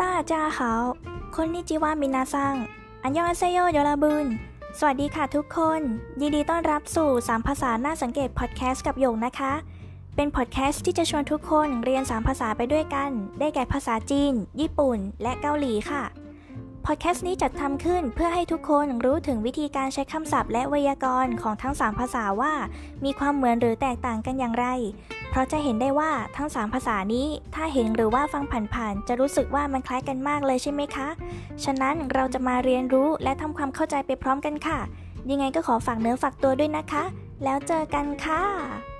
大家好 こんにちは皆さん 안녕하세요 여러분 สวัสดีค่ะทุกคน ยินดีต้อนรับสู่ 3 ภาษาน่าสังเกตพอดแคสต์กับโยงนะคะ เป็นพอดแคสต์ที่จะชวนทุกคนเรียน 3 ภาษาไปด้วยกัน ได้แก่ภาษาจีน ญี่ปุ่น และเกาหลีค่ะพอดแคสต์นี้จัดทำขึ้นเพื่อให้ทุกคนรู้ถึงวิธีการใช้คำศัพท์และไวยากรณ์ของทั้ง 3 ภาษาว่า มีความเหมือนหรือแตกต่างกันอย่างไร เพราะจะเห็นได้ว่าทั้ง 3 ภาษานี้ถ้าเห็นหรือว่าฟังผ่านๆ จะรู้สึกว่ามันคล้ายกันมากเลยใช่ไหมคะ ฉะนั้นเราจะมาเรียนรู้และทำความเข้าใจไปพร้อมกันค่ะ ยังไงก็ขอฝากเนื้อฝากตัวด้วยนะคะ แล้วเจอกันค่ะ